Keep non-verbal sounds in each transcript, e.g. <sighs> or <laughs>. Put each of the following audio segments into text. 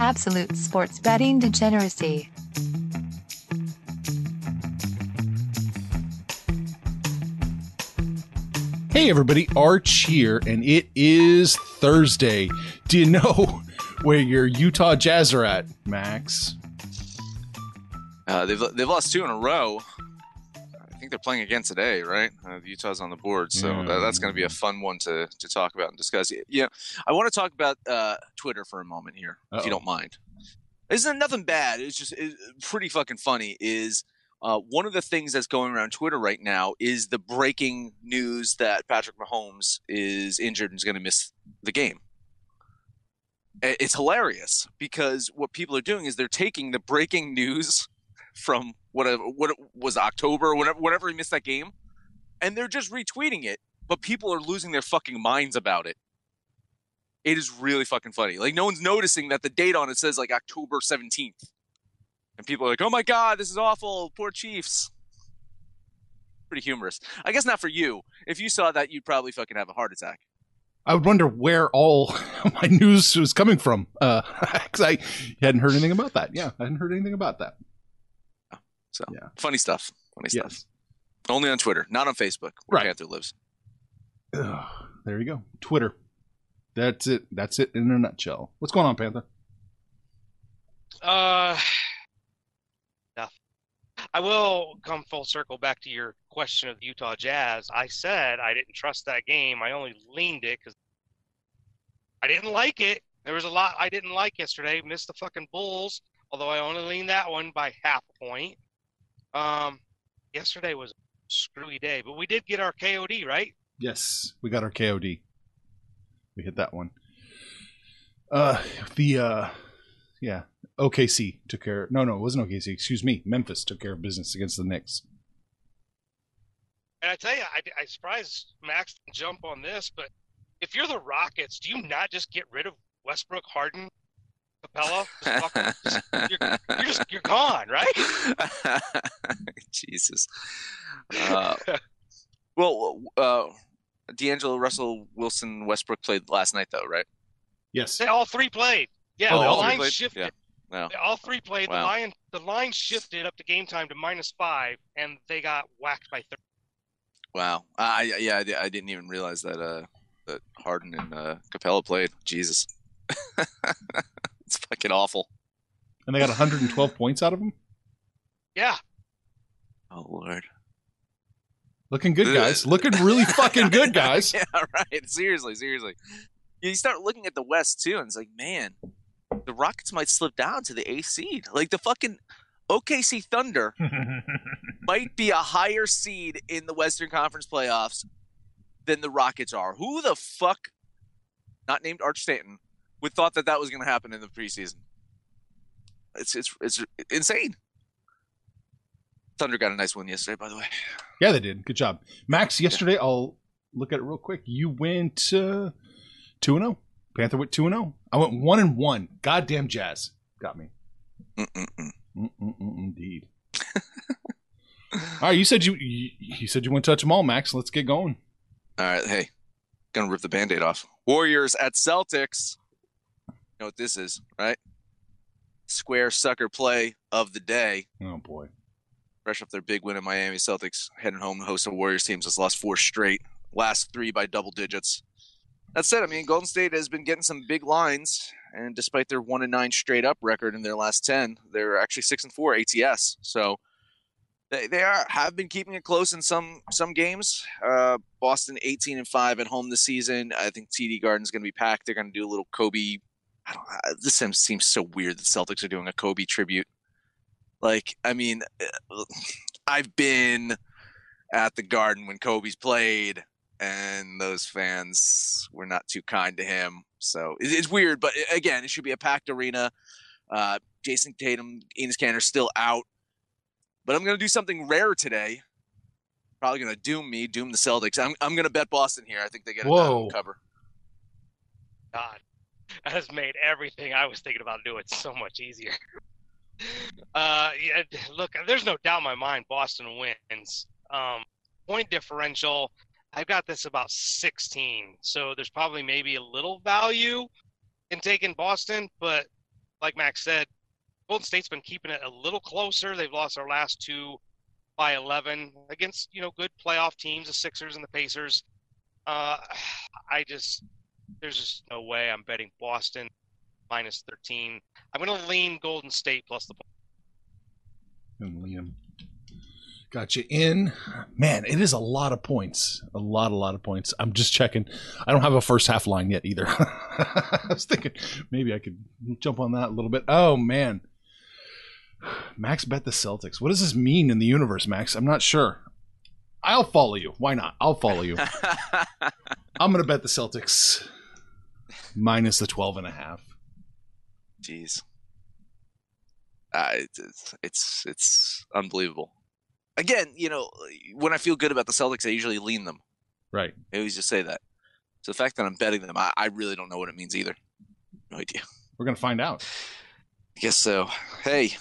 Absolute sports betting degeneracy. Hey everybody, Arch here, and it is Thursday. Do you know <laughs> where your Utah Jazz are at, Max? Uh, they've they've lost two in a row. Think they're playing again today, right? Uh, Utah's on the board, so Yeah. that, that's going to be a fun one to to talk about and discuss. Yeah, I want to talk about uh, Twitter for a moment here, if Uh-oh. you don't mind. Isn't nothing bad? It's just it's pretty fucking funny. Is uh, one of the things that's going around Twitter right now is the breaking news that Patrick Mahomes is injured and is going to miss the game. It's hilarious because what people are doing is they're taking the breaking <laughs> news from whatever what it was October, whatever whenever he missed that game, and they're just retweeting it, but people are losing their fucking minds about it. It is really fucking funny. Like no one's noticing that the date on it says like October 17th. And people are like, "Oh my god, this is awful. Poor Chiefs." Pretty humorous. I guess not for you. If you saw that, you'd probably fucking have a heart attack. I would wonder where all <laughs> my news was coming from, uh, <laughs> because I hadn't heard anything about that. Yeah, I hadn't heard anything about that. So, Yeah. funny stuff. Funny stuff. Yes. Only on Twitter, not on Facebook, where Right. Panther lives. Ugh, there you go. Twitter. That's it. That's it in a nutshell. What's going on, Panther? Uh, nothing. I will come full circle back to your question of the Utah Jazz. I said I didn't trust that game. I only leaned it because I didn't like it. There was a lot I didn't like yesterday. Missed the fucking Bulls, although I only leaned that one by half a point. Um, yesterday was a screwy day, but we did get our KOD right. Yes, we got our KOD. We hit that one. Uh, the uh, yeah, OKC took care. No, no, it wasn't OKC. Excuse me, Memphis took care of business against the Knicks. And I tell you, I, I surprised Max to jump on this, but if you're the Rockets, do you not just get rid of Westbrook, Harden, Capela? <laughs> Just fucking- you're, you're just you're gone, right? <laughs> Jesus. Uh, <laughs> well, uh, D'Angelo Russell Wilson Westbrook played last night, though, right? Yes, They all three played. Yeah, Oh, the all three line played? shifted. Yeah. No. They all three played. Wow. The line the line shifted up to game time to minus five, and they got whacked by 30. Wow. I yeah, I, I didn't even realize that uh that Harden and uh, Capela played. Jesus. It's fucking awful. and they got 112 points out of them. Yeah, Oh lord. Looking good, guys. Looking really fucking good, guys. <laughs> yeah, right. Seriously, seriously. You start looking at the West too, and it's like, man, the Rockets might slip down to the eighth seed. Like the fucking OKC Thunder <laughs> might be a higher seed in the Western Conference playoffs than the Rockets are. Who the fuck, not named Arch Stanton, would thought that that was going to happen in the preseason? It's it's it's insane. Thunder got a nice win yesterday, by the way. Yeah, they did. Good job, Max. Yesterday, I'll look at it real quick. You went uh, two and zero. Panther went two and zero. I went one and one. Goddamn Jazz got me. Mm-mm-mm. Mm-mm-mm, indeed. <laughs> all right, you said you, you you said you to touch them all, Max. Let's get going. All right, hey, gonna rip the band-aid off. Warriors at Celtics. You know what this is, right? Square sucker play of the day. Oh boy. Fresh up their big win in Miami, Celtics heading home to host a Warriors team that's lost four straight. Last three by double digits. that said, I mean, Golden State has been getting some big lines, and despite their one and nine straight up record in their last ten, they're actually six and four ATS. So they, they are have been keeping it close in some some games. Uh, Boston eighteen and five at home this season. I think TD Garden's going to be packed. They're going to do a little Kobe. I don't. This seems seems so weird. The Celtics are doing a Kobe tribute. Like, I mean, uh, I've been at the Garden when Kobe's played, and those fans were not too kind to him. So it- it's weird, but uh, again, it should be a packed arena. Uh, Jayson Tatum, Enes Kanter still out, but I'm going to do something rare today. Probably going to doom me, doom the Celtics. I'm, I'm going to bet Boston here. I think they get a cover. God, <laughs> has made everything I was thinking about doing so much easier. Uh, yeah, look, there's no doubt in my mind Boston wins. Um, point differential, I've got this about 16, so there's probably maybe a little value in taking Boston, but like Max said, Golden State's been keeping it a little closer. They've lost their last two by 11 against you know good playoff teams, the Sixers and the Pacers. Uh, <sighs> I just there's just no way I'm betting Boston minus 13. I'm going to lean Golden State plus the. And Liam. Got you in. Man, it is a lot of points. A lot, a lot of points. I'm just checking. I don't have a first half line yet either. <laughs> I was thinking maybe I could jump on that a little bit. Oh, man. Max bet the Celtics. What does this mean in the universe, Max? I'm not sure. I'll follow you. Why not? I'll follow you. <laughs> I'm going to bet the Celtics minus the 12 and a half. Jeez. Uh, it's, it's it's it's unbelievable. Again, you know, when I feel good about the Celtics, I usually lean them. Right. I always just say that. So the fact that I'm betting them, I, I really don't know what it means either. No idea. We're going to find out. I guess so. Hey,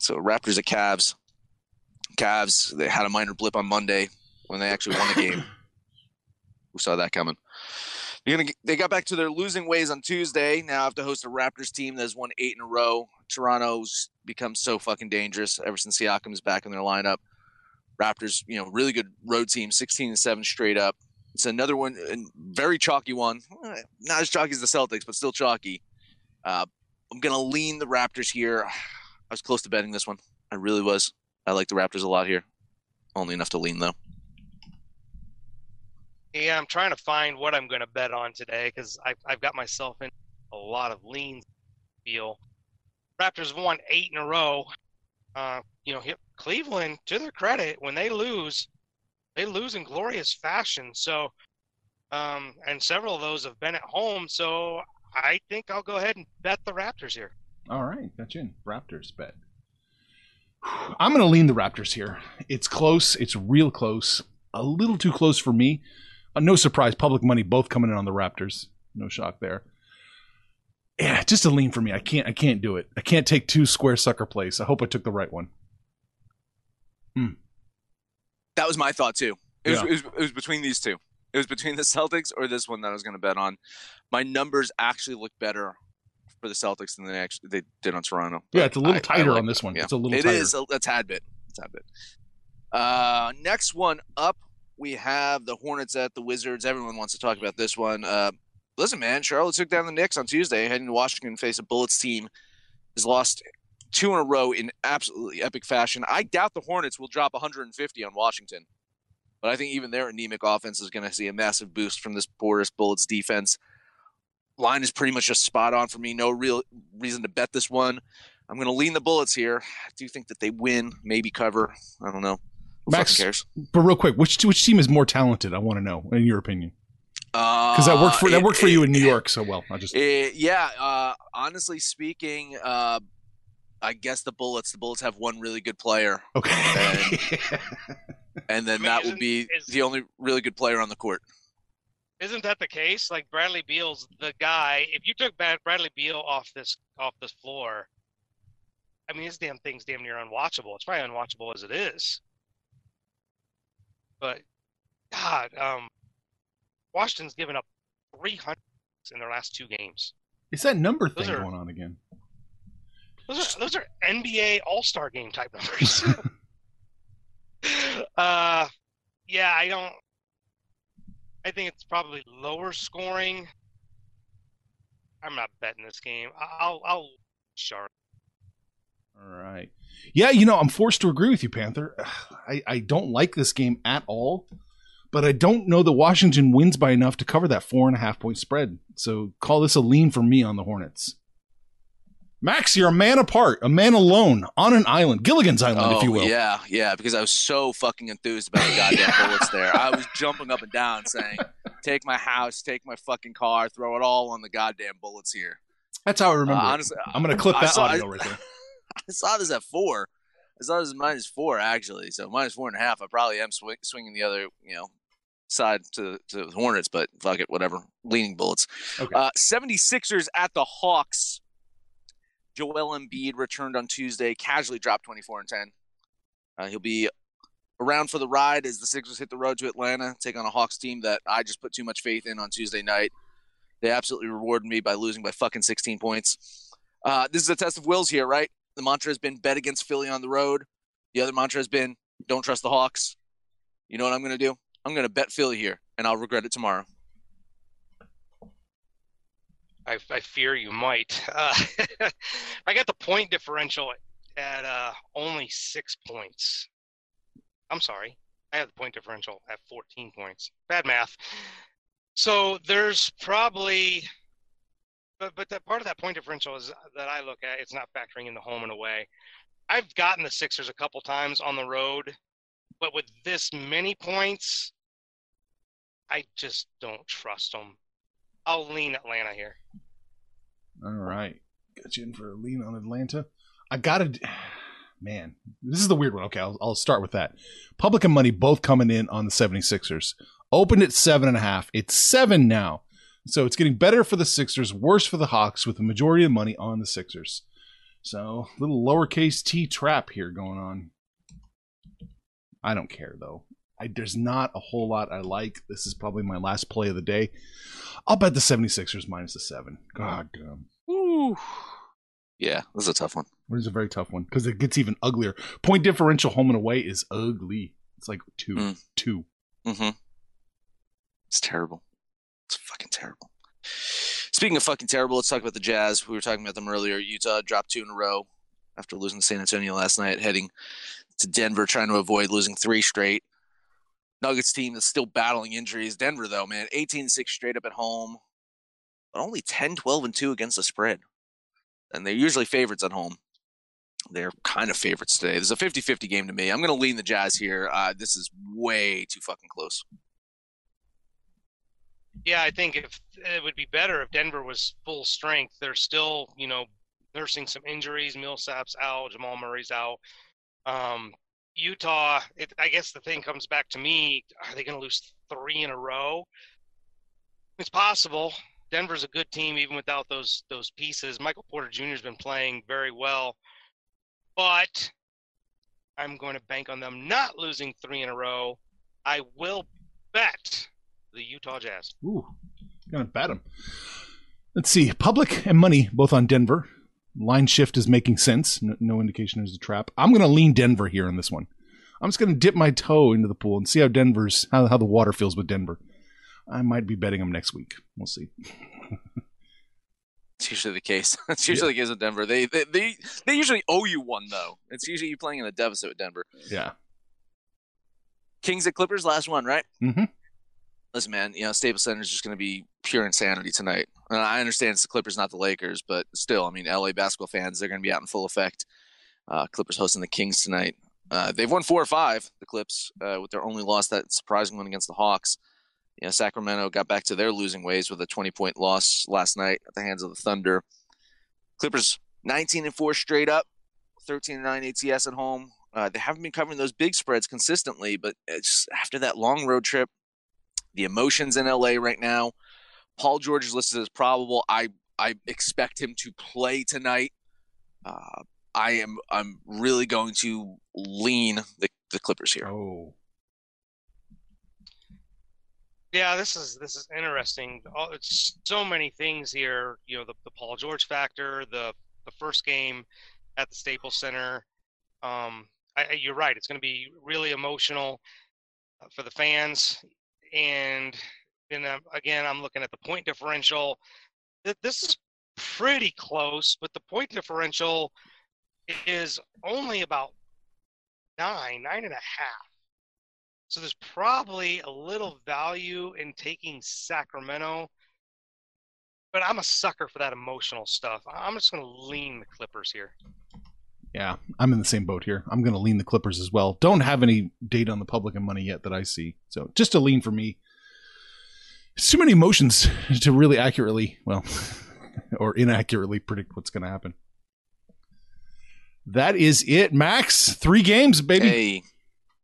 so Raptors at Cavs. Cavs they had a minor blip on Monday when they actually won the game. <coughs> Who saw that coming? They're gonna, they got back to their losing ways on Tuesday. Now I have to host a Raptors team that's won eight in a row. Toronto's become so fucking dangerous ever since Siakam's back in their lineup. Raptors, you know, really good road team, sixteen and seven straight up. It's another one, very chalky one. Eh, Not as chalky as the Celtics, but still chalky. Uh, I'm gonna lean the Raptors here. <sighs> I was close to betting this one. I really was. I like the Raptors a lot here. Only enough to lean though. Yeah, I'm trying to find what I'm going to bet on today because I've, I've got myself in a lot of leans. feel. Raptors won eight in a row. Uh, you know, Cleveland, to their credit, when they lose, they lose in glorious fashion. So, um, and several of those have been at home. So I think I'll go ahead and bet the Raptors here. All right, got you in. Raptors bet. I'm going to lean the Raptors here. It's close. It's real close. A little too close for me. Uh, no surprise. Public money both coming in on the Raptors. No shock there. Yeah, just a lean for me. I can't. I can't do it. I can't take two square sucker plays. I hope I took the right one. That was my thought too. It was, it was it was between these two. It was between the <laughs> Celtics or this one that I was going to bet on. My numbers actually look better for the Celtics than they actually they did on Toronto. Yeah, it's a little I- I tighter like on this one. Yeah. It's a little It tighter. is a, a tad bit. A tad bit. Uh, next one up, we have the Hornets at the Wizards. Everyone wants to talk about this one. Uh, listen, man, Charlotte took down the Knicks on Tuesday, heading to Washington to face a Bullets team. Has lost two in a row in absolutely epic fashion. I doubt the Hornets will drop 150 on Washington, but I think even their anemic offense is going to see a massive boost from this porous Bullets defense. Line is pretty much just spot on for me. No real reason to bet this one. I'm going to lean the Bullets here. I do think that they win, maybe cover. I don't know. Who Max- cares? But real quick, which which team is more talented? I want to know, in your opinion, Because because that worked for that worked for you in New York so well. I just yeah, uh, honestly speaking, uh, I guess the Bullets. The Bullets have one really good player, okay. and <laughs> then I mean, that will be is- the only really good player on the court. Isn't that the case? Like Bradley Beal's the guy. If you took Bradley Beal off this off this floor, I mean, his damn thing's damn near unwatchable. It's probably unwatchable as it is. But God, um, Washington's given up 300 in their last two games. it's that number Those thing are- going on again. Those are those are NBA All Star game type numbers. <laughs> <laughs> uh, yeah, I don't. I think it's probably lower scoring. I'm not betting this game. I'll I'll Charlotte. All right. Yeah, you know, I'm forced to agree with you, Panther. I, I don't like this game at all, but I don't know that Washington wins by enough to cover that four and a half point spread. So call this a lean for me on the Hornets. Max, you're a man apart, a man alone on an island, Gilligan's Island, oh, if you will. Yeah, yeah, because I was so fucking enthused about the goddamn <laughs> bullets there. I was jumping up and down saying, take my house, take my fucking car, throw it all on the goddamn bullets here. That's how I remember. Uh, it. honestly, I'm going to clip that saw- audio I- right there. <laughs> <laughs> I saw this at four. I saw this as minus four actually, so minus four and a half. I probably am swing, swinging the other, you know, side to to the Hornets, but fuck it, whatever. Leaning bullets. Okay. Uh, 76ers at the Hawks. Joel Embiid returned on Tuesday, casually dropped 24 and 10. Uh, he'll be around for the ride as the Sixers hit the road to Atlanta, take on a Hawks team that I just put too much faith in on Tuesday night. They absolutely rewarded me by losing by fucking 16 points. Uh, this is a test of wills here, right? The mantra has been bet against Philly on the road. The other mantra has been don't trust the Hawks. You know what I'm going to do? I'm going to bet Philly here, and I'll regret it tomorrow. I, I fear you might. <laughs> Uh, <laughs> I got the point differential at uh, only six points. I'm sorry. I have the point differential at 14 points. Bad math. So there's probably, but but that part of that point differential is uh, that I look at. It's not factoring in the home and away. I've gotten the Sixers a couple times on the road, but with this many points, I just don't trust them. I'll lean Atlanta here. All right. Got you in for a lean on Atlanta. I got to. <sighs> Man, this is the weird one. Okay, I'll, I'll start with that. Public and money both coming in on the 76ers. Opened at seven and a half. It's seven now. So it's getting better for the Sixers, worse for the Hawks, with the majority of the money on the Sixers. So little lowercase t trap here going on. I don't care though. I, there's not a whole lot I like. This is probably my last play of the day. I'll bet the 76ers minus the seven. God damn. Woo. Yeah, this is a tough one. It is a very tough one because it gets even uglier. Point differential home and away is ugly. It's like two, Mm. two. Mm-hmm. It's terrible. Fucking terrible. Speaking of fucking terrible, let's talk about the Jazz. We were talking about them earlier. Utah dropped two in a row after losing to San Antonio last night, heading to Denver, trying to avoid losing three straight. Nuggets team that's still battling injuries. Denver, though, man, 18 6 straight up at home, but only 10 12 and 2 against the spread. And they're usually favorites at home. They're kind of favorites today. There's a 50 50 game to me. I'm going to lean the Jazz here. Uh, this is way too fucking close. Yeah, I think if it would be better if Denver was full strength. They're still, you know, nursing some injuries. Millsap's out, Jamal Murray's out. Um, Utah, it, I guess the thing comes back to me: Are they going to lose three in a row? It's possible. Denver's a good team even without those those pieces. Michael Porter Jr. has been playing very well, but I'm going to bank on them not losing three in a row. I will bet the Utah Jazz. Ooh, gonna bet them. Let's see. Public and money both on Denver. Line shift is making sense. No, no indication there's a trap. I'm gonna lean Denver here on this one. I'm just gonna dip my toe into the pool and see how Denver's how how the water feels with Denver. I might be betting them next week. We'll see. It's usually the case. <laughs> It's usually the case with Denver. They, they they they usually owe you one though. It's usually you playing in a deficit with Denver. Yeah. Kings at Clippers, last one, right? Mhm. Listen, man, you know Staples Center is just going to be pure insanity tonight. And I understand it's the Clippers, not the Lakers, but still, I mean, LA basketball fans, they're going to be out in full effect. Uh, Clippers hosting the Kings tonight. Uh, they've won four or five, the Clips, uh, with their only loss, that surprising one against the Hawks. You know, Sacramento got back to their losing ways with a 20 point loss last night at the hands of the Thunder. Clippers 19 and 4 straight up, 13 and 9 ATS at home. Uh, they haven't been covering those big spreads consistently, but it's after that long road trip, the emotions in LA right now. Paul George is listed as probable. I I expect him to play tonight. Uh, I am I'm really going to lean the, the Clippers here. Oh. Yeah, this is this is interesting. All, it's so many things here. You know, the, the Paul George factor, the the first game at the Staples Center. Um, I, I- you're right. It's going to be really emotional uh, for the fans, and And um, again, I'm looking at the point differential. This is pretty close, but the point differential is only about nine, nine and a half. So there's probably a little value in taking Sacramento. But I'm a sucker for that emotional stuff. I'm just going to lean the Clippers here. Yeah, I'm in the same boat here. I'm going to lean the Clippers as well. Don't have any data on the public and money yet that I see. So just a lean for me. It's too many emotions to really accurately, well, <laughs> or inaccurately predict what's going to happen. That is it, Max. Three games, baby. Hey,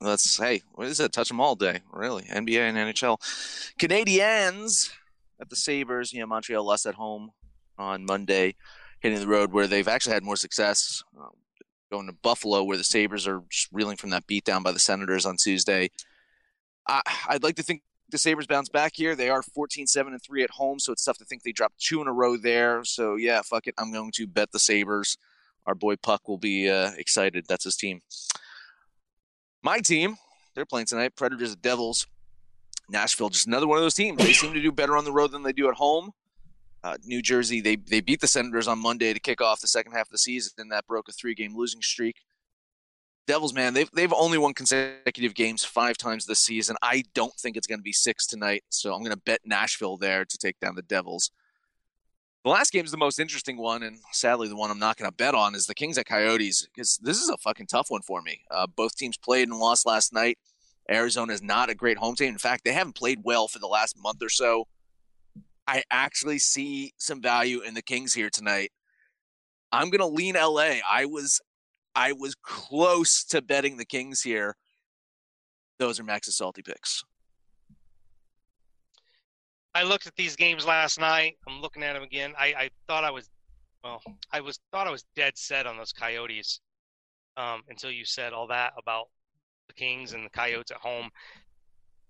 let's hey, what is it? Touch them all day, really. NBA and NHL. Canadiens at the Sabres. You know, Montreal lost at home on Monday, hitting the road where they've actually had more success. Um, going to Buffalo, where the Sabres are just reeling from that beatdown by the Senators on Tuesday. I, I'd like to think the Sabres bounce back here. They are 14 7 and 3 at home, so it's tough to think they dropped two in a row there. So, yeah, fuck it. I'm going to bet the Sabres. Our boy Puck will be uh, excited. That's his team. My team, they're playing tonight. Predators at Devils. Nashville, just another one of those teams. They seem to do better on the road than they do at home. Uh, New Jersey, they they beat the Senators on Monday to kick off the second half of the season, and that broke a three-game losing streak. Devils, man, they've they've only won consecutive games five times this season. I don't think it's going to be six tonight, so I'm going to bet Nashville there to take down the Devils. The last game is the most interesting one, and sadly, the one I'm not going to bet on is the Kings at Coyotes because this is a fucking tough one for me. Uh, both teams played and lost last night. Arizona is not a great home team. In fact, they haven't played well for the last month or so. I actually see some value in the Kings here tonight. I'm going to lean LA. I was I was close to betting the Kings here. Those are Max's salty picks. I looked at these games last night. I'm looking at them again. I, I thought I was, well, I was thought I was dead set on those Coyotes um, until you said all that about the Kings and the Coyotes at home.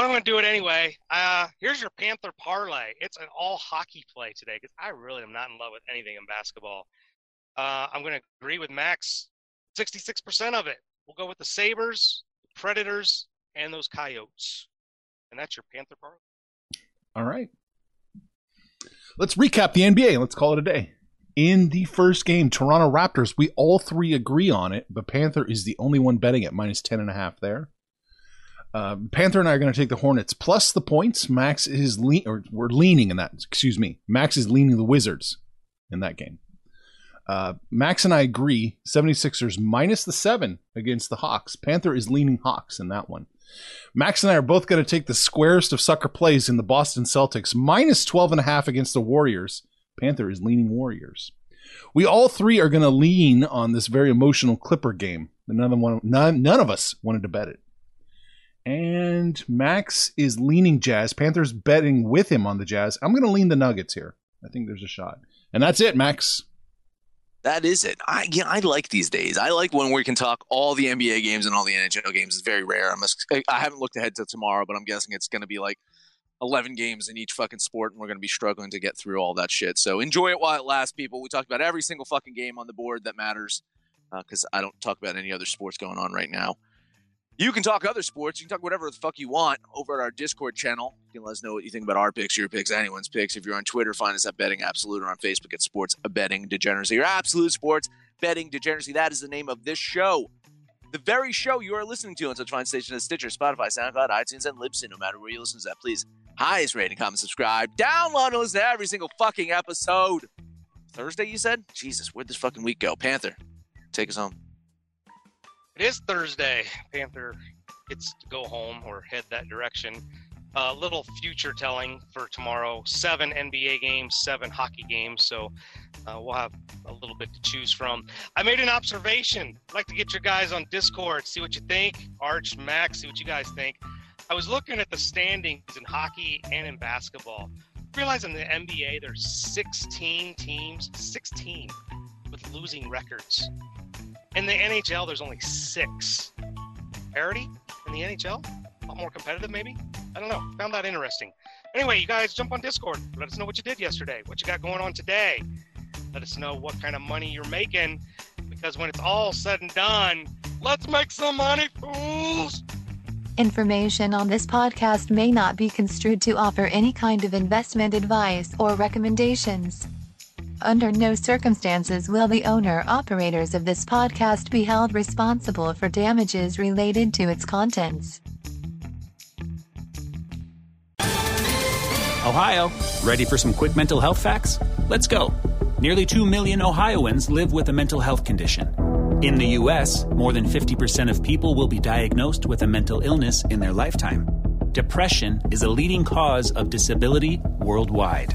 But I'm going to do it anyway. Uh, here's your Panther parlay. It's an all hockey play today because I really am not in love with anything in basketball. Uh, I'm going to agree with Max. 66% of it. We'll go with the Sabres, the Predators, and those Coyotes. And that's your Panther parlay. All right. Let's recap the NBA. Let's call it a day. In the first game, Toronto Raptors, we all three agree on it, but Panther is the only one betting at minus 10.5 there. Uh, Panther and I are going to take the Hornets plus the points. Max is lean, or we're leaning in that. Excuse me. Max is leaning the Wizards in that game. Uh, Max and I agree 76ers minus the seven against the Hawks. Panther is leaning Hawks in that one. Max and I are both going to take the squarest of sucker plays in the Boston Celtics minus 12 and a half against the Warriors. Panther is leaning Warriors. We all three are going to lean on this very emotional Clipper game. Them, none, none of us wanted to bet it. And Max is leaning Jazz. Panthers betting with him on the Jazz. I'm going to lean the Nuggets here. I think there's a shot. And that's it, Max. That is it. I yeah, I like these days. I like when we can talk all the NBA games and all the NHL games. It's very rare. I'm a, I haven't looked ahead to tomorrow, but I'm guessing it's going to be like 11 games in each fucking sport, and we're going to be struggling to get through all that shit. So enjoy it while it lasts, people. We talked about every single fucking game on the board that matters because uh, I don't talk about any other sports going on right now. You can talk other sports. You can talk whatever the fuck you want over at our Discord channel. You can let us know what you think about our picks, your picks, anyone's picks. If you're on Twitter, find us at Betting Absolute or on Facebook at Sports Betting Degeneracy or Absolute Sports Betting Degeneracy. That is the name of this show. The very show you are listening to on such fine stations as Stitcher, Spotify, SoundCloud, iTunes, and Libsyn. No matter where you listen to that, please highest rating, comment, subscribe, download, and listen to every single fucking episode. Thursday, you said? Jesus, where'd this fucking week go? Panther, take us home. It is Thursday. Panther gets to go home or head that direction. A uh, little future telling for tomorrow. Seven NBA games, seven hockey games. So uh, we'll have a little bit to choose from. I made an observation. I'd like to get your guys on Discord, see what you think. Arch, Max, see what you guys think. I was looking at the standings in hockey and in basketball. Realize in the NBA there's 16 teams, 16 with losing records. In the NHL, there's only six. Parity in the NHL? A lot more competitive, maybe? I don't know. Found that interesting. Anyway, you guys jump on Discord. Let us know what you did yesterday, what you got going on today. Let us know what kind of money you're making. Because when it's all said and done, let's make some money, fools! Information on this podcast may not be construed to offer any kind of investment advice or recommendations. Under no circumstances will the owner operators of this podcast be held responsible for damages related to its contents. Ohio, ready for some quick mental health facts? Let's go. Nearly 2 million Ohioans live with a mental health condition. In the U.S., more than 50% of people will be diagnosed with a mental illness in their lifetime. Depression is a leading cause of disability worldwide.